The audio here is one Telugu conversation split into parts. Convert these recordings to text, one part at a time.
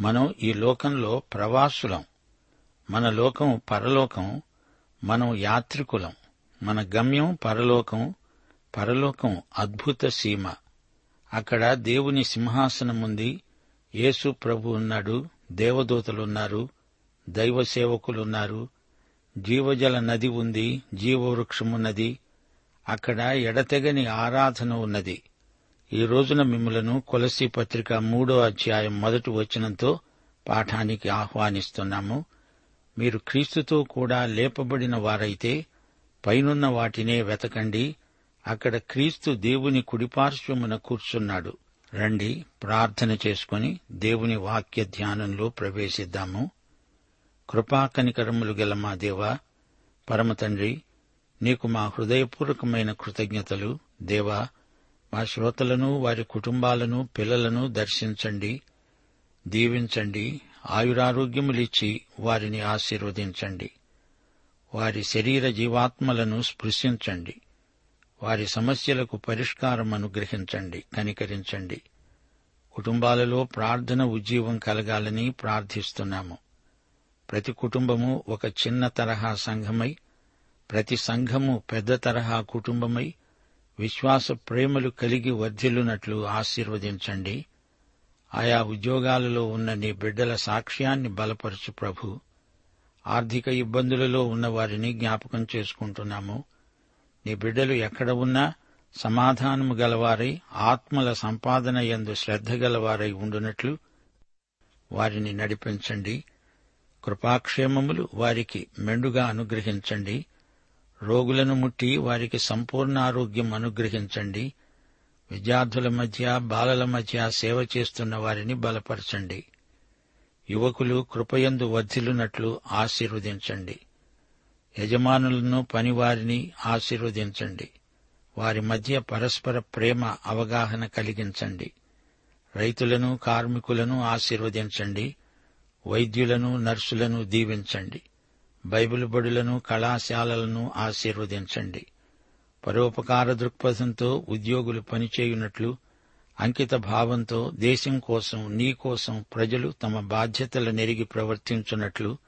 మనం ఈ లోకంలో ప్రవాసులం. మన లోకం పరలోకం మనం యాత్రికులం. మన గమ్యం పరలోకం పరలోకం అద్భుత సీమ. అక్కడ దేవుని సింహాసనం ఉంది. యేసు ప్రభు ఉన్నాడు దేవదూతలున్నారు దైవ సేవకులున్నారు. జీవజల నది ఉంది జీవవృక్షమున్నది అక్కడ ఎడతెగని ఆరాధన ఉన్నది. ఈ రోజున మిమ్మలను కొలసి పత్రిక మూడో అధ్యాయం మొదటి వచనంతో పాఠానికి ఆహ్వానిస్తున్నాము. మీరు క్రీస్తుతో కూడా లేపబడిన వారైతే పైనున్న వాటినే వెతకండి. అక్కడ క్రీస్తు దేవుని కుడిపార్శ్వమున కూర్చున్నాడు. రండి ప్రార్థన చేసుకుని దేవుని వాక్య ధ్యానంలో ప్రవేశిద్దాము. కృపాకనికరములు గల మా దేవా పరమతండ్రి నీకు మా హృదయపూర్వకమైన కృతజ్ఞతలు. దేవా మా శ్రోతలను వారి కుటుంబాలను పిల్లలను దర్శించండి దీవించండి ఆయురారోగ్యములిచ్చి వారిని ఆశీర్వదించండి. వారి శరీర జీవాత్మలను స్పృశించండి. వారి సమస్యలకు పరిష్కారం అనుగ్రహించండి కనికరించండి. కుటుంబాలలో ప్రార్థన ఉజ్జీవం కలగాలని ప్రార్థిస్తున్నాము. ప్రతి కుటుంబము ఒక చిన్న తరహా సంఘమై ప్రతి సంఘము పెద్ద తరహా కుటుంబమై విశ్వాస ప్రేమలు కలిగి వర్ధిల్లునట్లు ఆశీర్వదించండి. ఆయా ఉద్యోగాలలో ఉన్న నీ బిడ్డల సాక్ష్యాన్ని బలపరచు ప్రభు. ఆర్థిక ఇబ్బందులలో ఉన్న వారిని జ్ఞాపకం చేసుకుంటున్నాము. నీ బిడ్డలు ఎక్కడ ఉన్నా సమాధానము గలవారై ఆత్మల సంపాదన ఎందు శ్రద్ధ గలవారై ఉండునట్లు వారిని నడిపించండి. కృపాక్షేమములు వారికి మెండుగా అనుగ్రహించండి. రోగులను ముట్టి వారికి సంపూర్ణ ఆరోగ్యం అనుగ్రహించండి. విద్యార్థుల మధ్య బాలల మధ్య సేవ చేస్తున్న వారిని బలపరచండి. యువకులు కృపయందు వర్ధిల్లునట్లు ఆశీర్వదించండి. యజమానులను పనివారిని ఆశీర్వదించండి. వారి మధ్య పరస్పర ప్రేమ అవగాహన కలిగించండి. రైతులను కార్మికులను ఆశీర్వదించండి. వైద్యులను నర్సులను దీవించండి. బైబిల్ బడులను కళాశాలలను ఆశీర్వదించండి. పరోపకార దృక్పథంతో ఉద్యోగులు పనిచేయునట్లు అంకిత భావంతో దేశం కోసం నీ కోసం ప్రజలు తమ బాధ్యతల నెరిగి ప్రవర్తించున్నట్లు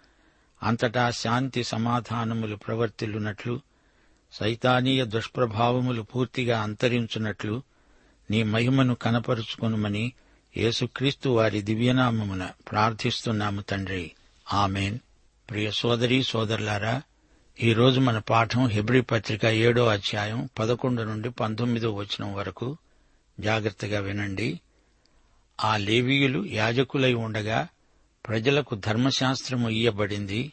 అంతటా శాంతి సమాధానములు ప్రవర్తిల్లునట్లు సైతానీయ దుష్ప్రభావములు పూర్తిగా అంతరించున్నట్లు నీ మహిమను కనపరుచుకొనుమని యేసుక్రీస్తు వారి దివ్యనామమున ప్రార్థిస్తున్నాము తండ్రి. ఆమెన్. ప్రియ సోదరి సోదరులారా ఈరోజు మన పాఠం హెబ్రి పత్రిక ఏడో అధ్యాయం పదకొండు నుండి పంతొమ్మిదో వచనం వరకు. జాగ్రత్తగా వినండి. ఆ లేవీయులు యాజకులై ఉండగా ప్రజలకు ధర్మశాస్త్రము ఇయ్యబడింది.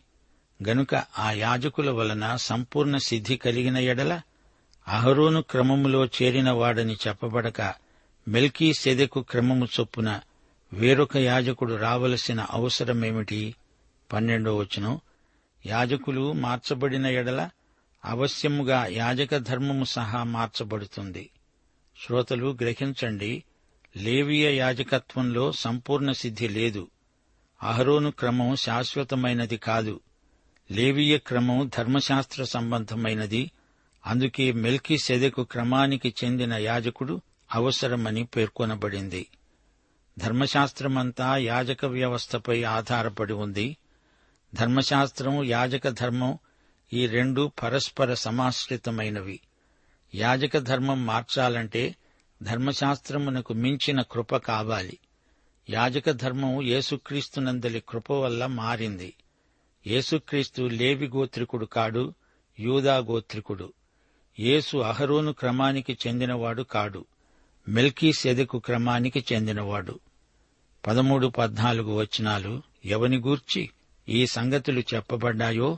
గనుక ఆ యాజకుల వలన సంపూర్ణ సిద్ధి కలిగిన ఎడల అహరోను క్రమములో చేరిన వాడని చెప్పబడక మెల్కీ సెదెకు క్రమము చొప్పున వేరొక యాజకుడు రావలసిన అవసరమేమిటి? పన్నెండో వచనం యాజకులు మార్చబడిన ఎడల అవశ్యముగా యాజక ధర్మము సహా మార్చబడుతుంది. శ్రోతలు గ్రహించండి లేవీయ యాజకత్వంలో సంపూర్ణ సిద్ధి లేదు. అహరోను క్రమం శాశ్వతమైనది కాదు. లేవీయ క్రమం ధర్మశాస్త్ర సంబంధమైనది. అందుకే మెల్కీ సెదెకు క్రమానికి చెందిన యాజకుడు అవసరమని పేర్కొనబడింది. ధర్మశాస్త్రమంతా యాజక వ్యవస్థపై ఆధారపడి ఉంది. ధర్మశాస్త్రం యాజక ధర్మం ఈ రెండు పరస్పర సమాశ్రితమైనవి. యాజక ధర్మం మార్చాలంటే ధర్మశాస్త్రమునకు మించిన కృప కావాలి. యాజక ధర్మం యేసుక్రీస్తునందలి కృప వల్ల మారింది. యేసుక్రీస్తు లేవి గోత్రికుడు కాడు యూదా గోత్రికుడు. యేసు అహరోను క్రమానికి చెందినవాడు కాడు మెల్కీ సెదకు క్రమానికి చెందినవాడు. పదమూడు పద్నాలుగు వచనాలు ఎవని గూర్చి? ఈ సంగతులు చెప్పబడ్డాయో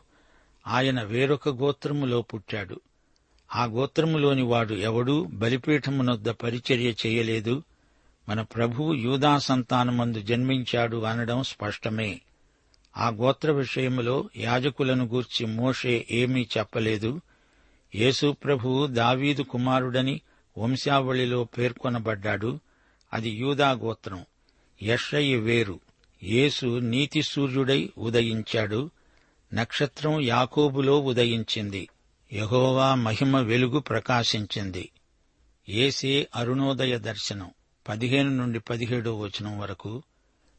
ఆయన వేరొక గోత్రములో పుట్టాడు. ఆ గోత్రములోని వాడు ఎవడూ బలిపీఠమునొద్ద పరిచర్య చేయలేదు. మన ప్రభువు యూదా సంతానమందు జన్మించాడు అనడం స్పష్టమే. ఆ గోత్ర విషయములో యాజకులను గూర్చి మోషే ఏమీ చెప్పలేదు. యేసు ప్రభువు దావీదు కుమారుడని వంశావళిలో పేర్కొనబడ్డాడు. అది యూదా గోత్రం. యషయి వేరు. యేసు నీతి సూర్యుడై ఉదయించాడు. నక్షత్రం యాకోబులో ఉదయించింది. యహోవా మహిమ వెలుగు ప్రకాశించింది. ఏసే అరుణోదయ దర్శనం. పదిహేను నుండి పదిహేడో వచనం వరకు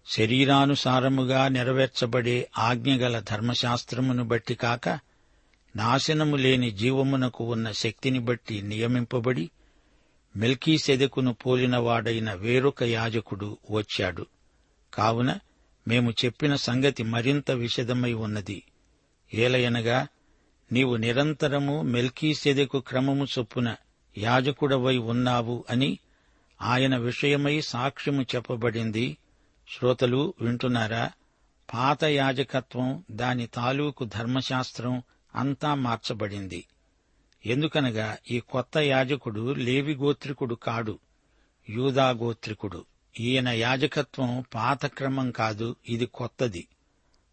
శరీరానుసారముగా నెరవేర్చబడే ఆజ్ఞగల ధర్మశాస్త్రమును బట్టి కాక నాశనము లేని జీవమునకు ఉన్న శక్తిని బట్టి నియమింపబడి మెల్కీసెదెకును పోలినవాడైన వేరొక యాజకుడు వచ్చాడు. కావున మేము చెప్పిన సంగతి మరింత విషదమై ఉన్నది. ఏలయనగా నీవు నిరంతరము మెల్కీసెదెకు క్రమము చొప్పున యాజకుడవై ఉన్నావు అని ఆయన విషయమై సాక్ష్యము చెప్పబడింది. శ్రోతలు వింటున్నారా? పాత యాజకత్వం దాని తాలూకు ధర్మశాస్త్రం అంతా మార్చబడింది. ఎందుకనగా ఈ కొత్త యాజకుడు లేవి గోత్రికుడు కాడు యూదా గోత్రికుడు ఈయన యాజకత్వం పాత క్రమం కాదు ఇది కొత్తది.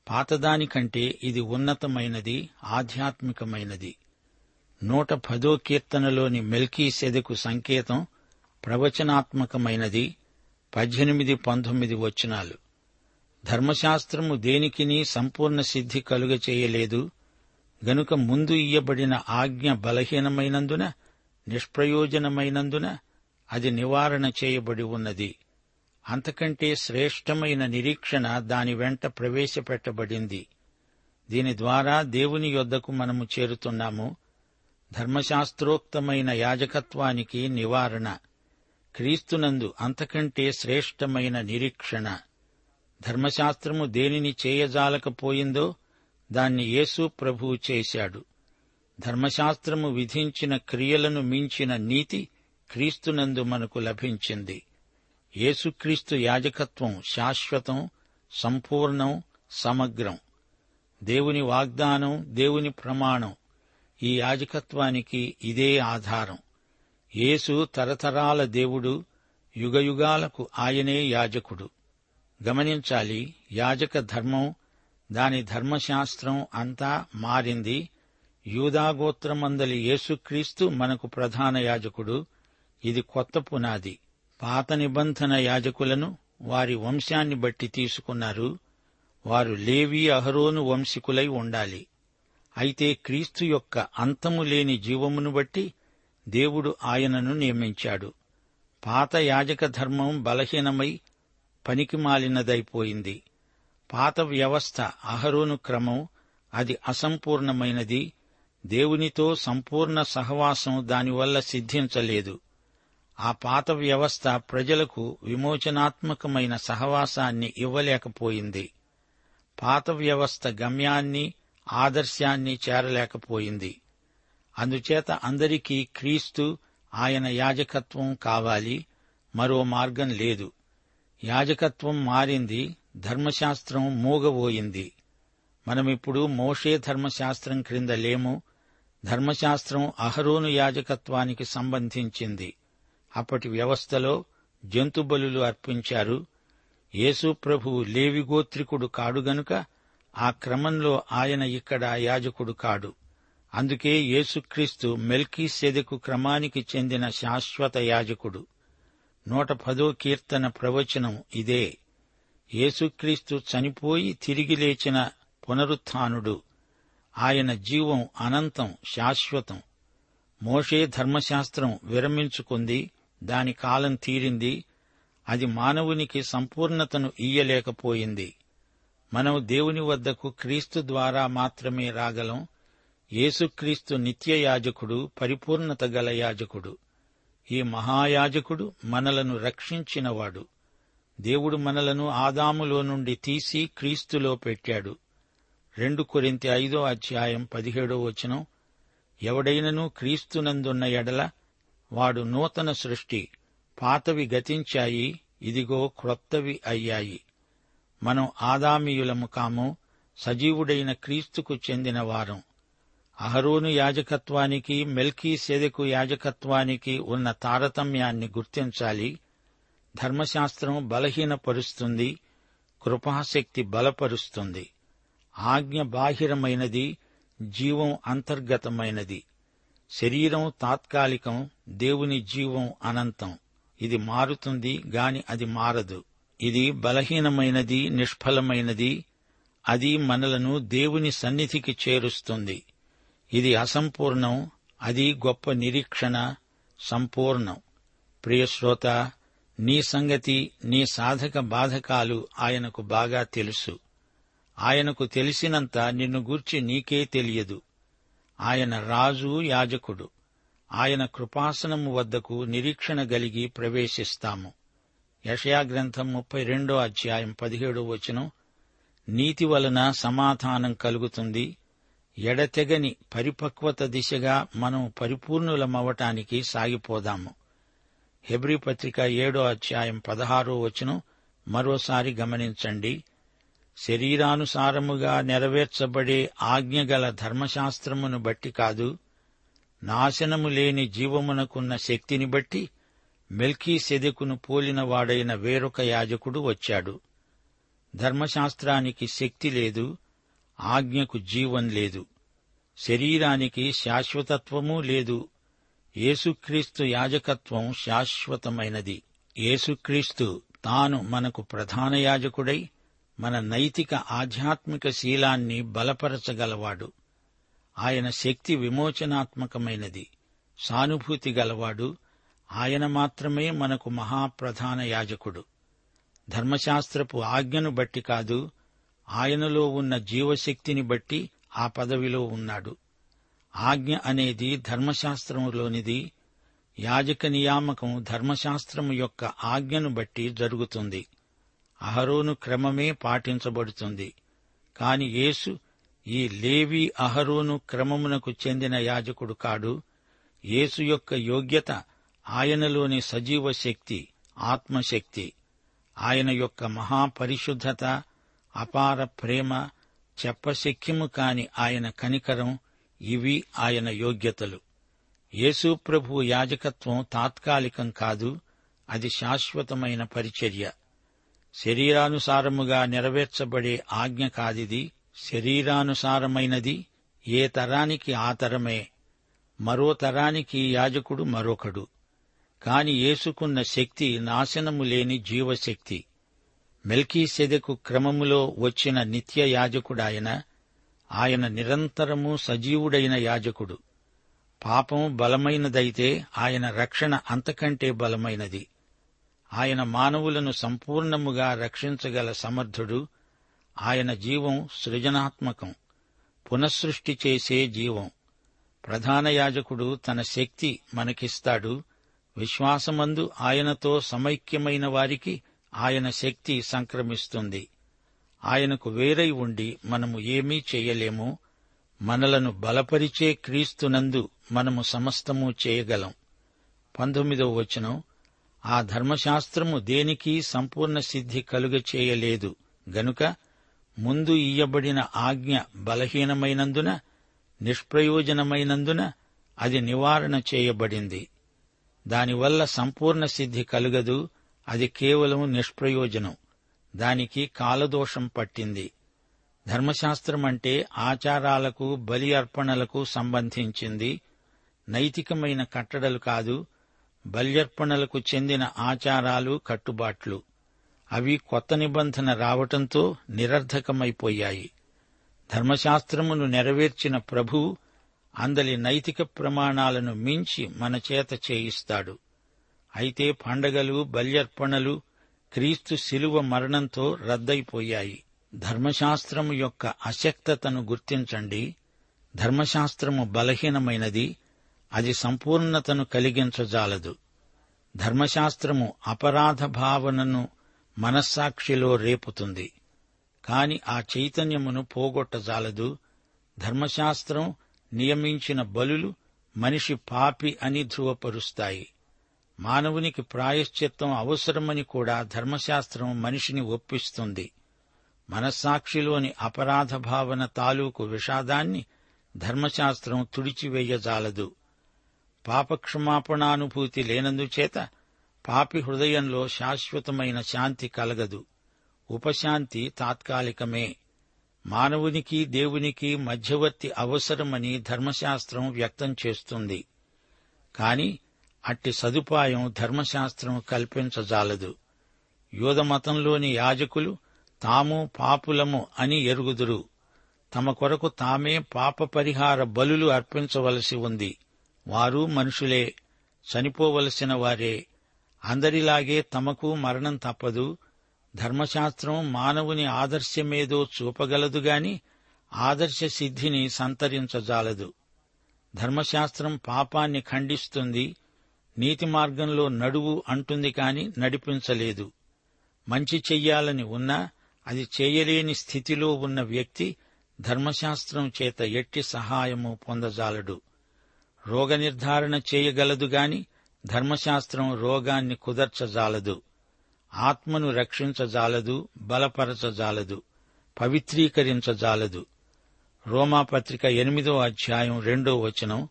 పాతదానికంటే ఇది ఉన్నతమైనది ఆధ్యాత్మికమైనది. నూట పదో కీర్తనలోని మెల్కీ సెదకు సంకేతం ప్రవచనాత్మకమైనది పద్దెనిమిది పంతొమ్మిది వచనాలు. ధర్మశాస్త్రము దేనికిని సంపూర్ణ సిద్ధి కలుగ చేయలేదు గనుక ముందు ఇయ్యబడిన ఆజ్ఞ బలహీనమైనందున నిష్ప్రయోజనమైనందున అది నివారణ చేయబడి ఉన్నది. అంతకంటే శ్రేష్టమైన నిరీక్షణ దాని వెంట ప్రవేశపెట్టబడింది. దీని ద్వారా దేవుని యొద్దకు మనము చేరుతున్నాము. ధర్మశాస్త్రోక్తమైన యాజకత్వానికి నివారణ. క్రీస్తునందు అంతకంటే శ్రేష్టమైన నిరీక్షణ. ధర్మశాస్త్రము దేనిని చేయజాలకపోయిందో దాన్ని యేసు ప్రభువు చేశాడు. ధర్మశాస్త్రము విధించిన క్రియలను మించిన నీతి క్రీస్తునందు మనకు లభించింది. యేసుక్రీస్తు యాజకత్వం శాశ్వతం సంపూర్ణం సమగ్రం. దేవుని వాగ్దానం దేవుని ప్రమాణం. ఈ యాజకత్వానికి ఇదే ఆధారం. యేసు తరతరాల దేవుడు యుగయుగాలకు ఆయనే యాజకుడు. గమనించాలి యాజక ధర్మం దాని ధర్మశాస్త్రం అంతా మారింది. యూదాగోత్రమందలి యేసుక్రీస్తు మనకు ప్రధాన యాజకుడు. ఇది కొత్త పునాది. పాత నిబంధన యాజకులను వారి వంశాన్ని బట్టి తీసుకున్నారు. వారు లేవి అహరోను వంశికులై ఉండాలి. అయితే క్రీస్తు యొక్క అంతము లేని జీవమును బట్టి దేవుడు ఆయనను నియమించాడు. పాత యాజక ధర్మం బలహీనమై పనికిమాలినదైపోయింది. పాత వ్యవస్థ అహరోను క్రమం అది అసంపూర్ణమైనది. దేవునితో సంపూర్ణ సహవాసం దానివల్ల సిద్ధించలేదు. ఆ పాత వ్యవస్థ ప్రజలకు విమోచనాత్మకమైన సహవాసాన్ని ఇవ్వలేకపోయింది. పాత వ్యవస్థ గమ్యాన్ని ఆదర్శాన్ని చేరలేకపోయింది. అందుచేత అందరికీ క్రీస్తు ఆయన యాజకత్వం కావాలి మరో మార్గం లేదు. యాజకత్వం మారింది ధర్మశాస్త్రం మూగబోయింది. మనమిప్పుడు మోషే ధర్మశాస్త్రం క్రింద లేము ధర్మశాస్త్రం అహరోను యాజకత్వానికి సంబంధించింది. అప్పటి వ్యవస్థలో జంతుబలులు అర్పించారు. యేసు ప్రభువు లేవిగోత్రికుడు కాడు గనుక ఆ క్రమంలో ఆయన ఇక్కడ యాజకుడు కాడు. అందుకే యేసుక్రీస్తు మెల్కీ సెదకు క్రమానికి చెందిన శాశ్వత యాజకుడు. నూట పదో కీర్తన ప్రవచనం ఇదే. యేసుక్రీస్తు చనిపోయి తిరిగి లేచిన పునరుత్నుడు ఆయన జీవం అనంతం శాశ్వతం. మోషే ధర్మశాస్త్రం విరమించుకుంది. దాని కాలం తీరింది. అది మానవునికి సంపూర్ణతను ఇయ్యలేకపోయింది. మనం దేవుని వద్దకు క్రీస్తు ద్వారా మాత్రమే రాగలం. యేసుక్రీస్తు నిత్య యాజకుడు పరిపూర్ణత గల యాజకుడు. ఈ మహాయాజకుడు మనలను రక్షించినవాడు. దేవుడు మనలను ఆదాములో నుండి తీసి క్రీస్తులో పెట్టాడు. రెండు కొరింత ఐదో అధ్యాయం పదిహేడో వచనం. ఎవడైనను క్రీస్తునందున్న ఎడల వాడు నూతన సృష్టి. పాతవి గతించాయి ఇదిగో క్రొత్తవి అయ్యాయి. మనం ఆదామీయులము కాము సజీవుడైన క్రీస్తుకు చెందిన వారం. అహరోను యాజకత్వానికి మెల్కీ సెదెకు యాజకత్వానికి ఉన్న తారతమ్యాన్ని గుర్తించాలి. ధర్మశాస్త్రం బలహీనపరుస్తుంది కృపాశక్తి బలపరుస్తుంది. ఆజ్ఞ బాహిరమైనది జీవం అంతర్గతమైనది. శరీరం తాత్కాలికం దేవుని జీవం అనంతం. ఇది మారుతుంది గాని అది మారదు. ఇది బలహీనమైనది నిష్ఫలమైనది. అది మనలను దేవుని సన్నిధికి చేరుస్తుంది. ఇది అసంపూర్ణం అది గొప్ప నిరీక్షణ సంపూర్ణం. ప్రియశ్రోత నీ సంగతి నీ సాధక బాధకాలు ఆయనకు బాగా తెలుసు. ఆయనకు తెలిసినంత నిన్ను గూర్చి నీకే తెలియదు. ఆయన రాజు యాజకుడు. ఆయన కృపాసనము వద్దకు నిరీక్షణ గలిగి ప్రవేశిస్తాము. యషయా గ్రంథం ముప్పై రెండో అధ్యాయం పదిహేడో వచనం. నీతి వలన సమాధానం కలుగుతుంది. ఎడతెగని పరిపక్వత దిశగా మనం పరిపూర్ణులమవటానికి సాగిపోదాము. హెబ్రి పత్రిక ఏడో అధ్యాయం పదహారో వచనం. మరోసారి గమనించండి. శరీరానుసారముగా నెరవేర్చబడే ఆజ్ఞగల ధర్మశాస్త్రమును బట్టి కాదు నాశనము లేని జీవమునకున్న శక్తిని బట్టి మెల్కీ సెదెకును పోలిన వాడైన వేరొక యాజకుడు వచ్చాడు. ధర్మశాస్త్రానికి శక్తి లేదు ఆజ్ఞకు జీవం లేదు. శరీరానికి శాశ్వతత్వమూ లేదు. యేసుక్రీస్తు యాజకత్వం శాశ్వతమైనది. యేసుక్రీస్తు తాను మనకు ప్రధాన యాజకుడై మన నైతిక ఆధ్యాత్మిక శీలాన్ని బలపరచగలవాడు. ఆయన శక్తి విమోచనాత్మకమైనది. సానుభూతి గలవాడు. ఆయన మాత్రమే మనకు మహాప్రధాన యాజకుడు. ధర్మశాస్త్రపు ఆజ్ఞను బట్టి కాదు ఆయనలో ఉన్న జీవశక్తిని బట్టి ఆ పదవిలో ఉన్నాడు. ఆజ్ఞ అనేది ధర్మశాస్త్రములోనిది. యాజక నియామకం ధర్మశాస్త్రము యొక్క ఆజ్ఞను బట్టి జరుగుతుంది. అహరోను క్రమమే పాటించబడుతుంది. కాని యేసు ఈ లేవి అహరోను క్రమమునకు చెందిన యాజకుడు కాడు. యేసు యొక్క యోగ్యత ఆయనలోని సజీవ శక్తి ఆత్మశక్తి. ఆయన యొక్క మహాపరిశుద్ధత అపార ప్రేమ చెప్పశక్యము కాని ఆయన కనికరం ఇవి ఆయన యోగ్యతలు. యేసు ప్రభు యాజకత్వం తాత్కాలికం కాదు అది శాశ్వతమైన పరిచర్య. శరీరానుసారముగా నెరవేర్చబడే ఆజ్ఞ కాదిది. శరీరానుసారమైనది. ఏ తరానికి ఆ తరమే. మరో తరానికి యాజకుడు మరొకడు. కాని ఏసుకున్న శక్తి నాశనము లేని జీవశక్తి. మెల్కీసెదెకు క్రమములో వచ్చిన నిత్య యాజకుడాయన. ఆయన నిరంతరము సజీవుడైన యాజకుడు. పాపం బలమైనదైతే ఆయన రక్షణ అంతకంటే బలమైనది. ఆయన మానవులను సంపూర్ణముగా రక్షించగల సమర్థుడు. ఆయన జీవం సృజనాత్మకం. పునఃసృష్టి చేసే జీవం. ప్రధాన యాజకుడు తన శక్తి మనకిస్తాడు. విశ్వాసమందు ఆయనతో సమైక్యమైన వారికి ఆయన శక్తి సంక్రమిస్తుంది. ఆయనకు వేరై ఉండి మనము ఏమీ చేయలేము. మనలను బలపరిచే క్రీస్తునందు మనము సమస్తము చేయగలం. పంతొమ్మిదో వచనం. ఆ ధర్మశాస్త్రము దేనికి సంపూర్ణ సిద్ధి కలుగ చేయలేదు. గనుక ముందు ఇయ్యబడిన ఆజ్ఞ బలహీనమైనందున నిష్ప్రయోజనమైనందున అది నివారణ చేయబడింది. దానివల్ల సంపూర్ణ సిద్ధి కలుగదు అది కేవలం నిష్ప్రయోజనం. దానికి కాలదోషం పట్టింది. ధర్మశాస్త్రం అంటే ఆచారాలకు బలి అర్పణలకు సంబంధించింది. నైతికమైన కట్టడలు కాదు బల్యర్పణలకు చెందిన ఆచారాలు కట్టుబాట్లు. అవి కొత్త నిబంధన రావటంతో నిరర్ధకమైపోయాయి. ధర్మశాస్త్రమును నెరవేర్చిన ప్రభు అందలి నైతిక ప్రమాణాలను మించి మన చేత చేయిస్తాడు. అయితే పండగలు బల్యర్పణలు క్రీస్తు శిలువ మరణంతో రద్దయిపోయాయి. ధర్మశాస్త్రము యొక్క అశక్తతను గుర్తించండి. ధర్మశాస్త్రము బలహీనమైనది. అది సంపూర్ణతను కలిగించజాలదు. ధర్మశాస్త్రము అపరాధ భావనను మనస్సాక్షిలో రేపుతుంది. కాని ఆ చైతన్యమును పోగొట్టజాలదు. ధర్మశాస్త్రం నియమించిన బలులు మనిషి పాపి అని ధృవపరుస్తాయి. మానవునికి ప్రాయశ్చిత్తం అవసరమని కూడా ధర్మశాస్త్రం మనిషిని ఒప్పిస్తుంది. మనస్సాక్షిలోని అపరాధ భావన తాలూకు విషాదాన్ని ధర్మశాస్త్రం తుడిచివేయజాలదు. పాపక్షమాపణానుభూతి లేనందుచేత పాపి హృదయంలో శాశ్వతమైన శాంతి కలగదు. ఉపశాంతి తాత్కాలికమే. మానవునికి దేవునికి మధ్యవర్తి అవసరమని ధర్మశాస్త్రం వ్యక్తం చేస్తుంది. కాని అట్టి సదుపాయం ధర్మశాస్త్రం కల్పించజాలదు. యూదమతంలోని యాజకులు తాము పాపులము అని ఎరుగుదురు. తమ కొరకు తామే పాప పరిహార బలులు అర్పించవలసి ఉంది. వారు మనుషులే చనిపోవలసిన వారే అందరిలాగే తమకు మరణం తప్పదు. ధర్మశాస్త్రం మానవుని ఆదర్శమేదో చూపగలదు గాని ఆదర్శ సిద్ధిని సంతరించజాలదు. ధర్మశాస్త్రం పాపాన్ని ఖండిస్తుంది నీతి మార్గంలో నడువు అంటుంది కాని నడిపించలేదు. మంచి చెయ్యాలని ఉన్నా అది చేయలేని స్థితిలో ఉన్న వ్యక్తి ధర్మశాస్త్రం చేత ఎట్టి సహాయము పొందజాలడు. రోగ నిర్ధారణ చేయగలదు గాని ధర్మశాస్త్రం రోగాన్ని కుదర్చజాలదు. ఆత్మను రక్షించజాలదు బలపరచజాలదు పవిత్రీకరించజాలదు. రోమాపత్రిక ఎనిమిదో అధ్యాయం రెండో వచనం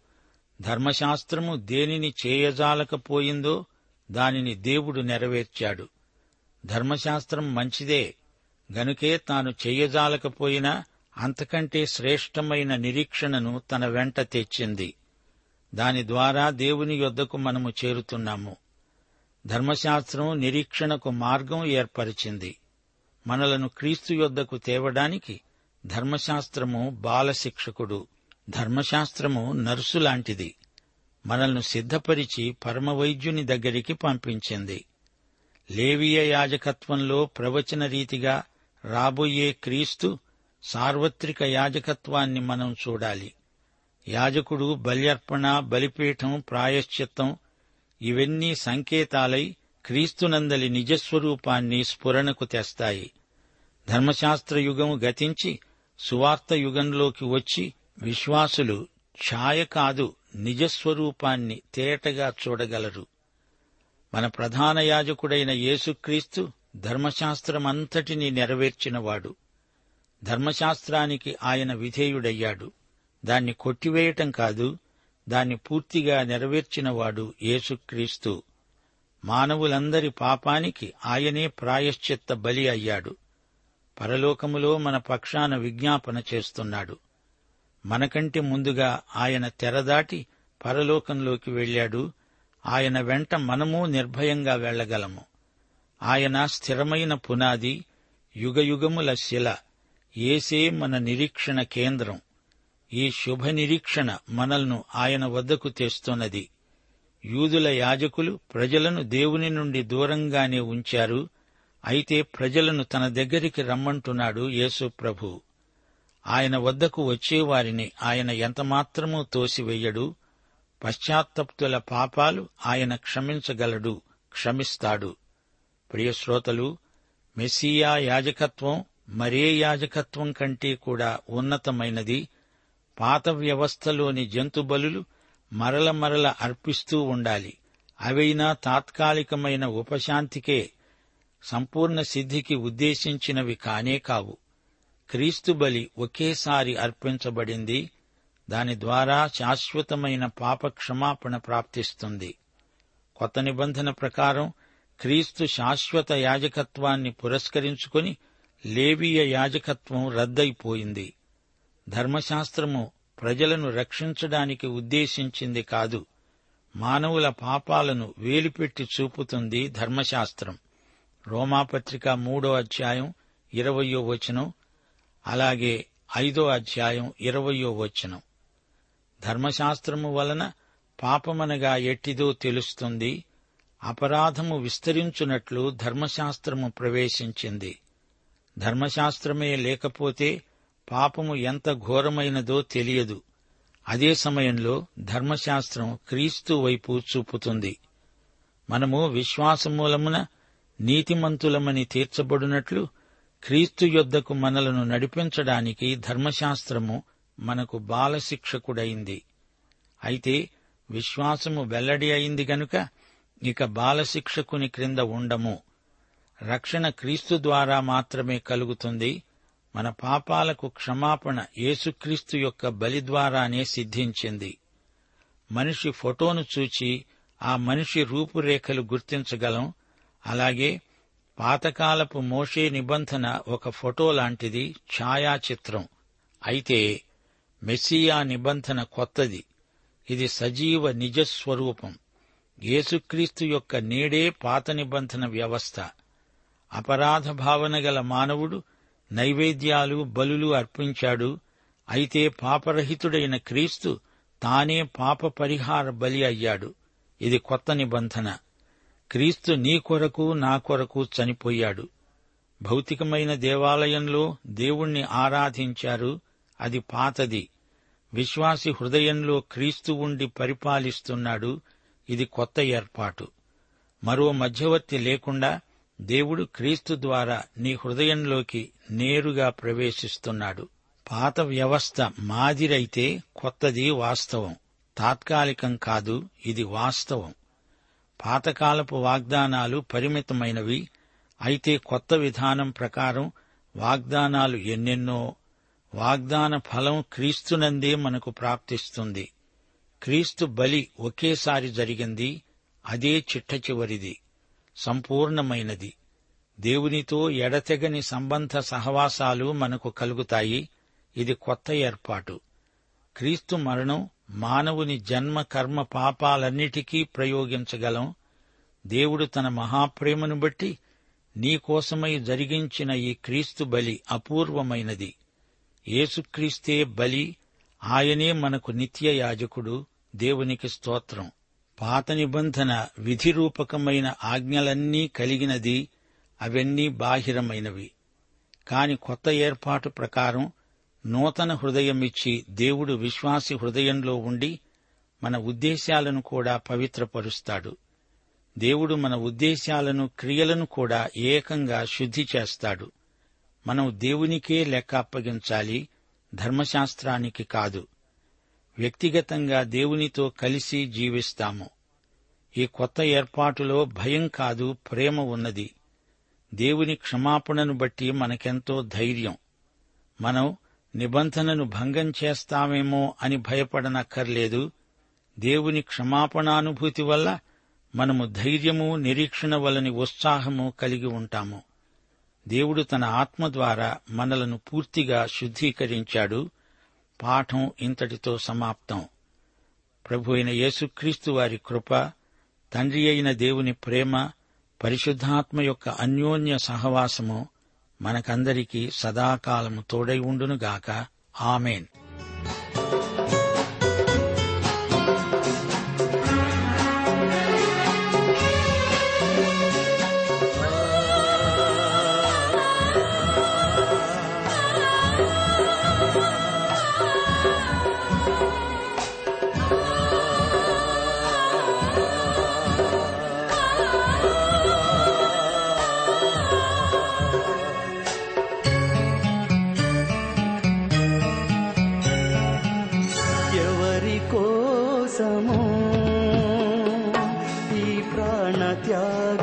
ధర్మశాస్త్రము దేనిని చేయజాలకపోయిందో దానిని దేవుడు నెరవేర్చాడు. ధర్మశాస్త్రం మంచిదే గనుకే తాను చేయజాలకపోయినా అంతకంటే శ్రేష్టమైన నిరీక్షణను తన వెంట తెచ్చింది. దాని ద్వారా దేవుని యొద్దకు మనము చేరుతున్నాము. ధర్మశాస్త్రం నిరీక్షణకు మార్గం ఏర్పరిచింది. మనలను క్రీస్తు యొద్దకు తేవడానికి ధర్మశాస్త్రము బాలశిక్షకుడు ధర్మశాస్త్రము నర్సు లాంటిది. మనల్ని సిద్ధపరిచి పరమవైద్యుని దగ్గరికి పంపించింది. లేవీయ యాజకత్వంలో ప్రవచన రీతిగా రాబోయే క్రీస్తు సార్వత్రిక యాజకత్వాన్ని మనం చూడాలి. యాజకుడు బల్యర్పణ బలిపీఠం ప్రాయశ్చిత్తం ఇవన్నీ సంకేతాలై క్రీస్తునందలి నిజస్వరూపాన్ని స్ఫురణకు తెస్తాయి. ధర్మశాస్త్ర యుగం గతించి సువార్త యుగంలోకి వచ్చి విశ్వాసులు ఛాయ కాదు నిజస్వరూపాన్ని తేటగా చూడగలరు. మన ప్రధాన యాజకుడైన యేసుక్రీస్తు ధర్మశాస్త్రమంతటినీ నెరవేర్చినవాడు. ధర్మశాస్త్రానికి ఆయన విధేయుడయ్యాడు. దాన్ని కొట్టివేయటం కాదు దాన్ని పూర్తిగా నెరవేర్చినవాడు యేసుక్రీస్తు. మానవులందరి పాపానికి ఆయనే ప్రాయశ్చిత్త బలి అయ్యాడు. పరలోకములో మన పక్షాన విజ్ఞాపన చేస్తున్నాడు. మనకంటే ముందుగా ఆయన తెరదాటి పరలోకంలోకి వెళ్ళాడు. ఆయన వెంట మనము నిర్భయంగా వెళ్ళగలము ఆయన స్థిరమైన పునాది యుగయుగముల శిల. ఏసే మన నిరీక్షణ కేంద్రం. ఈ శుభ నిరీక్షణ మనల్ను ఆయన వద్దకు తెస్తున్నది. యూదుల యాజకులు ప్రజలను దేవుని నుండి దూరంగానే ఉంచారు. అయితే ప్రజలను తన దగ్గరికి రమ్మంటున్నాడు యేసు ప్రభు. ఆయన వద్దకు వచ్చేవారిని ఆయన ఎంతమాత్రమూ తోసివెయ్యడు పశ్చాత్తప్తుల పాపాలు ఆయన క్షమించగలడు క్షమిస్తాడు. ప్రియశ్రోతలు మెస్సియా యాజకత్వం మరే యాజకత్వం కంటే కూడా ఉన్నతమైనది. పాత వ్యవస్థలోని జంతుబలులు మరల మరల అర్పిస్తూ ఉండాలి. అవైనా తాత్కాలికమైన ఉపశాంతికే సంపూర్ణ సిద్ధికి ఉద్దేశించినవి కానే కావు. క్రీస్తు బలి ఒకేసారి అర్పించబడింది. దాని ద్వారా శాశ్వతమైన పాప క్షమాపణ ప్రాప్తిస్తుంది. కొత్త నిబంధన ప్రకారం క్రీస్తు శాశ్వత యాజకత్వాన్ని పురస్కరించుకుని లేవీయ యాజకత్వం రద్దయిపోయింది. ధర్మశాస్త్రము ప్రజలను రక్షించడానికి ఉద్దేశించింది కాదు మానవుల పాపాలను వేలిపెట్టి చూపుతుంది ధర్మశాస్త్రం. రోమాపత్రిక మూడో అధ్యాయం ఇరవయో వచనం అలాగే ఐదో అధ్యాయం ఇరవయో వచనం. ధర్మశాస్త్రము వలన పాపమనగా ఎట్టిదో తెలుస్తుంది అపరాధము విస్తరించునట్లు ధర్మశాస్త్రము ప్రవేశించింది. ధర్మశాస్త్రమే లేకపోతే పాపము ఎంత ఘోరమైనదో తెలియదు. అదే సమయంలో ధర్మశాస్త్రం క్రీస్తు వైపు చూపుతుంది. మనము విశ్వాసమూలమున నీతిమంతులమని తీర్చబడినట్లు క్రీస్తు యొద్దకు మనలను నడిపించడానికి ధర్మశాస్త్రము మనకు బాలశిక్షకుడైంది. అయితే విశ్వాసము వెల్లడి అయింది గనుక ఇక బాలశిక్షకుని క్రింద ఉండము. రక్షణ క్రీస్తు ద్వారా మాత్రమే కలుగుతుంది. మన పాపాలకు క్షమాపణ యేసుక్రీస్తు యొక్క బలి ద్వారానే సిద్ధించింది. మనిషి ఫోటోను చూచి ఆ మనిషి రూపురేఖలు గుర్తించగలం. అలాగే పాతకాలపు మోషే నిబంధన ఒక ఫోటో లాంటిది ఛాయాచిత్రం. అయితే మెస్సియా నిబంధన కొత్తది. ఇది సజీవ నిజస్వరూపం. యేసుక్రీస్తు యొక్క నేడే పాత నిబంధన వ్యవస్థ. అపరాధ భావన గల మానవుడు నైవేద్యాలు బలులు అర్పించాడు. అయితే పాపరహితుడైన క్రీస్తు తానే పాప పరిహార బలి అయ్యాడు. ఇది కొత్త నిబంధన. క్రీస్తు నీ కొరకు నా కొరకు చనిపోయాడు. భౌతికమైన దేవాలయంలో దేవుణ్ణి ఆరాధించారు. అది పాతది. విశ్వాసి హృదయంలో క్రీస్తు ఉండి పరిపాలిస్తున్నాడు. ఇది కొత్త ఏర్పాటు. మరో మధ్యవర్తి లేకుండా దేవుడు క్రీస్తు ద్వారా నీ హృదయంలోకి నేరుగా ప్రవేశిస్తున్నాడు. పాత వ్యవస్థ మాదిరైతే కొత్తది వాస్తవం. తాత్కాలికం కాదు ఇది వాస్తవం. పాతకాలపు వాగ్దానాలు పరిమితమైనవి అయితే కొత్త విధానం ప్రకారం వాగ్దానాలు ఎన్నెన్నో వాగ్దాన ఫలం క్రీస్తునందే మనకు ప్రాప్తిస్తుంది. క్రీస్తు బలి ఒకేసారి జరిగింది అదే చిట్ట చివరిది. సంపూర్ణమైనది. దేవునితో ఎడతెగని సంబంధ సహవాసాలు మనకు కలుగుతాయి. ఇది కొత్త ఏర్పాటు. క్రీస్తు మరణం మానవుని జన్మ కర్మ పాపాలన్నిటికీ ప్రయోగించగలం. దేవుడు తన మహాప్రేమను బట్టి నీకోసమై జరిగించిన ఈ క్రీస్తు బలి అపూర్వమైనది. యేసుక్రీస్తే బలి ఆయనే మనకు నిత్య యాజకుడు దేవునికి స్తోత్రం. పాత నిబంధన విధిరూపకమైన ఆజ్ఞలన్నీ కలిగినది అవన్నీ బాహిరమైనవి. కాని కొత్త ఏర్పాటు ప్రకారం నూతన హృదయమిచ్చి దేవుడు విశ్వాసి హృదయంలో ఉండి మన ఉద్దేశాలను కూడా పవిత్రపరుస్తాడు. దేవుడు మన ఉద్దేశాలను క్రియలను కూడా ఏకంగా శుద్ధి చేస్తాడు. మనం దేవునికే లెక్క అప్పగించాలి ధర్మశాస్త్రానికి కాదు. వ్యక్తిగతంగా దేవునితో కలిసి జీవిస్తాము. ఈ కొత్త ఏర్పాటులో భయం కాదు ప్రేమ ఉన్నది. దేవుని క్షమాపణను బట్టి మనకెంతో ధైర్యం. మనం నిబంధనను భంగం చేస్తామేమో అని భయపడనక్కర్లేదు. దేవుని క్షమాపణానుభూతి వల్ల మనము ధైర్యము నిరీక్షణ వలని ఉత్సాహము కలిగి ఉంటాము. దేవుడు తన ఆత్మ ద్వారా మనలను పూర్తిగా శుద్ధీకరించాడు. పాఠం ఇంతటితో సమాప్తం. ప్రభు అయిన యేసుక్రీస్తు వారి కృప తండ్రి అయిన దేవుని ప్రేమ పరిశుద్ధాత్మ యొక్క అన్యోన్య సహవాసము మనకందరికీ సదాకాలము తోడై ఉండునుగాక. ఆమెన్. त्याग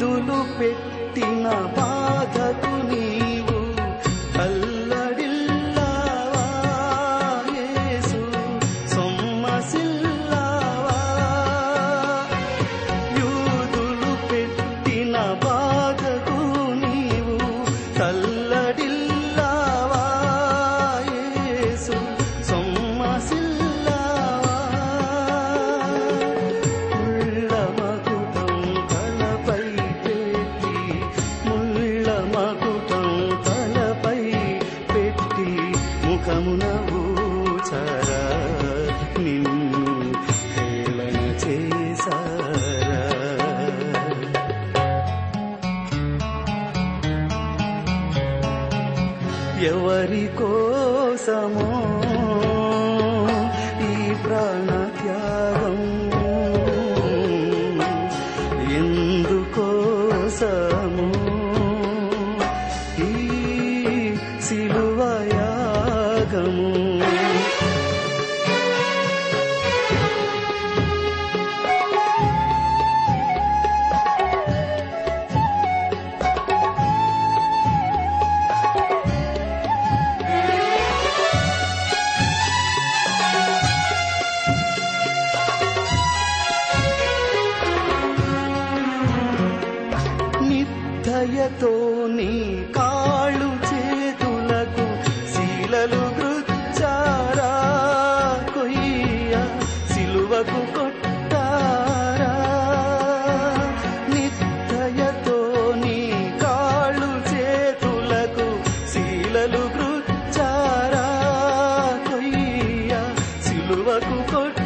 యూదులు పెట్టిన బాధకు నీ ఎవరి సిలువకు కొట్టారా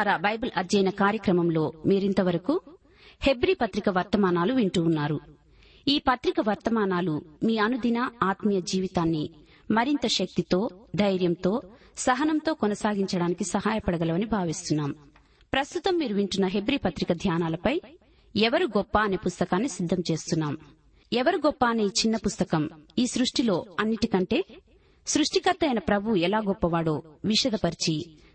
ప్రేమధార బైబిల్ అధ్యయన కార్యక్రమంలో మీరింతవరకు హెబ్రి పత్రిక వర్తమానాలు వింటూ ఉన్నారు. ఈ పత్రిక వర్తమానాలు మీ అనుదిన ఆత్మీయ జీవితాన్ని మరింత శక్తితో ధైర్యంతో సహనంతో కొనసాగించడానికి సహాయపడగలవని భావిస్తున్నాం. ప్రస్తుతం మీరు వింటున్న హెబ్రి పత్రిక ధ్యానాలపై ఎవరు గొప్ప అనే పుస్తకాన్ని సిద్దం చేస్తున్నాం. ఎవరు గొప్ప అనే చిన్న పుస్తకం ఈ సృష్టిలో అన్నిటికంటే సృష్టికర్త అయిన ప్రభు ఎలా గొప్పవాడో విషదపరిచి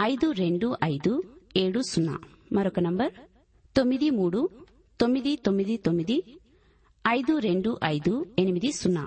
ఐదు రెండు ఐదు ఏడు సున్నా. మరొక నంబర్ తొమ్మిది మూడు తొమ్మిది తొమ్మిది తొమ్మిది ఐదు రెండు ఐదు ఎనిమిది సున్నా.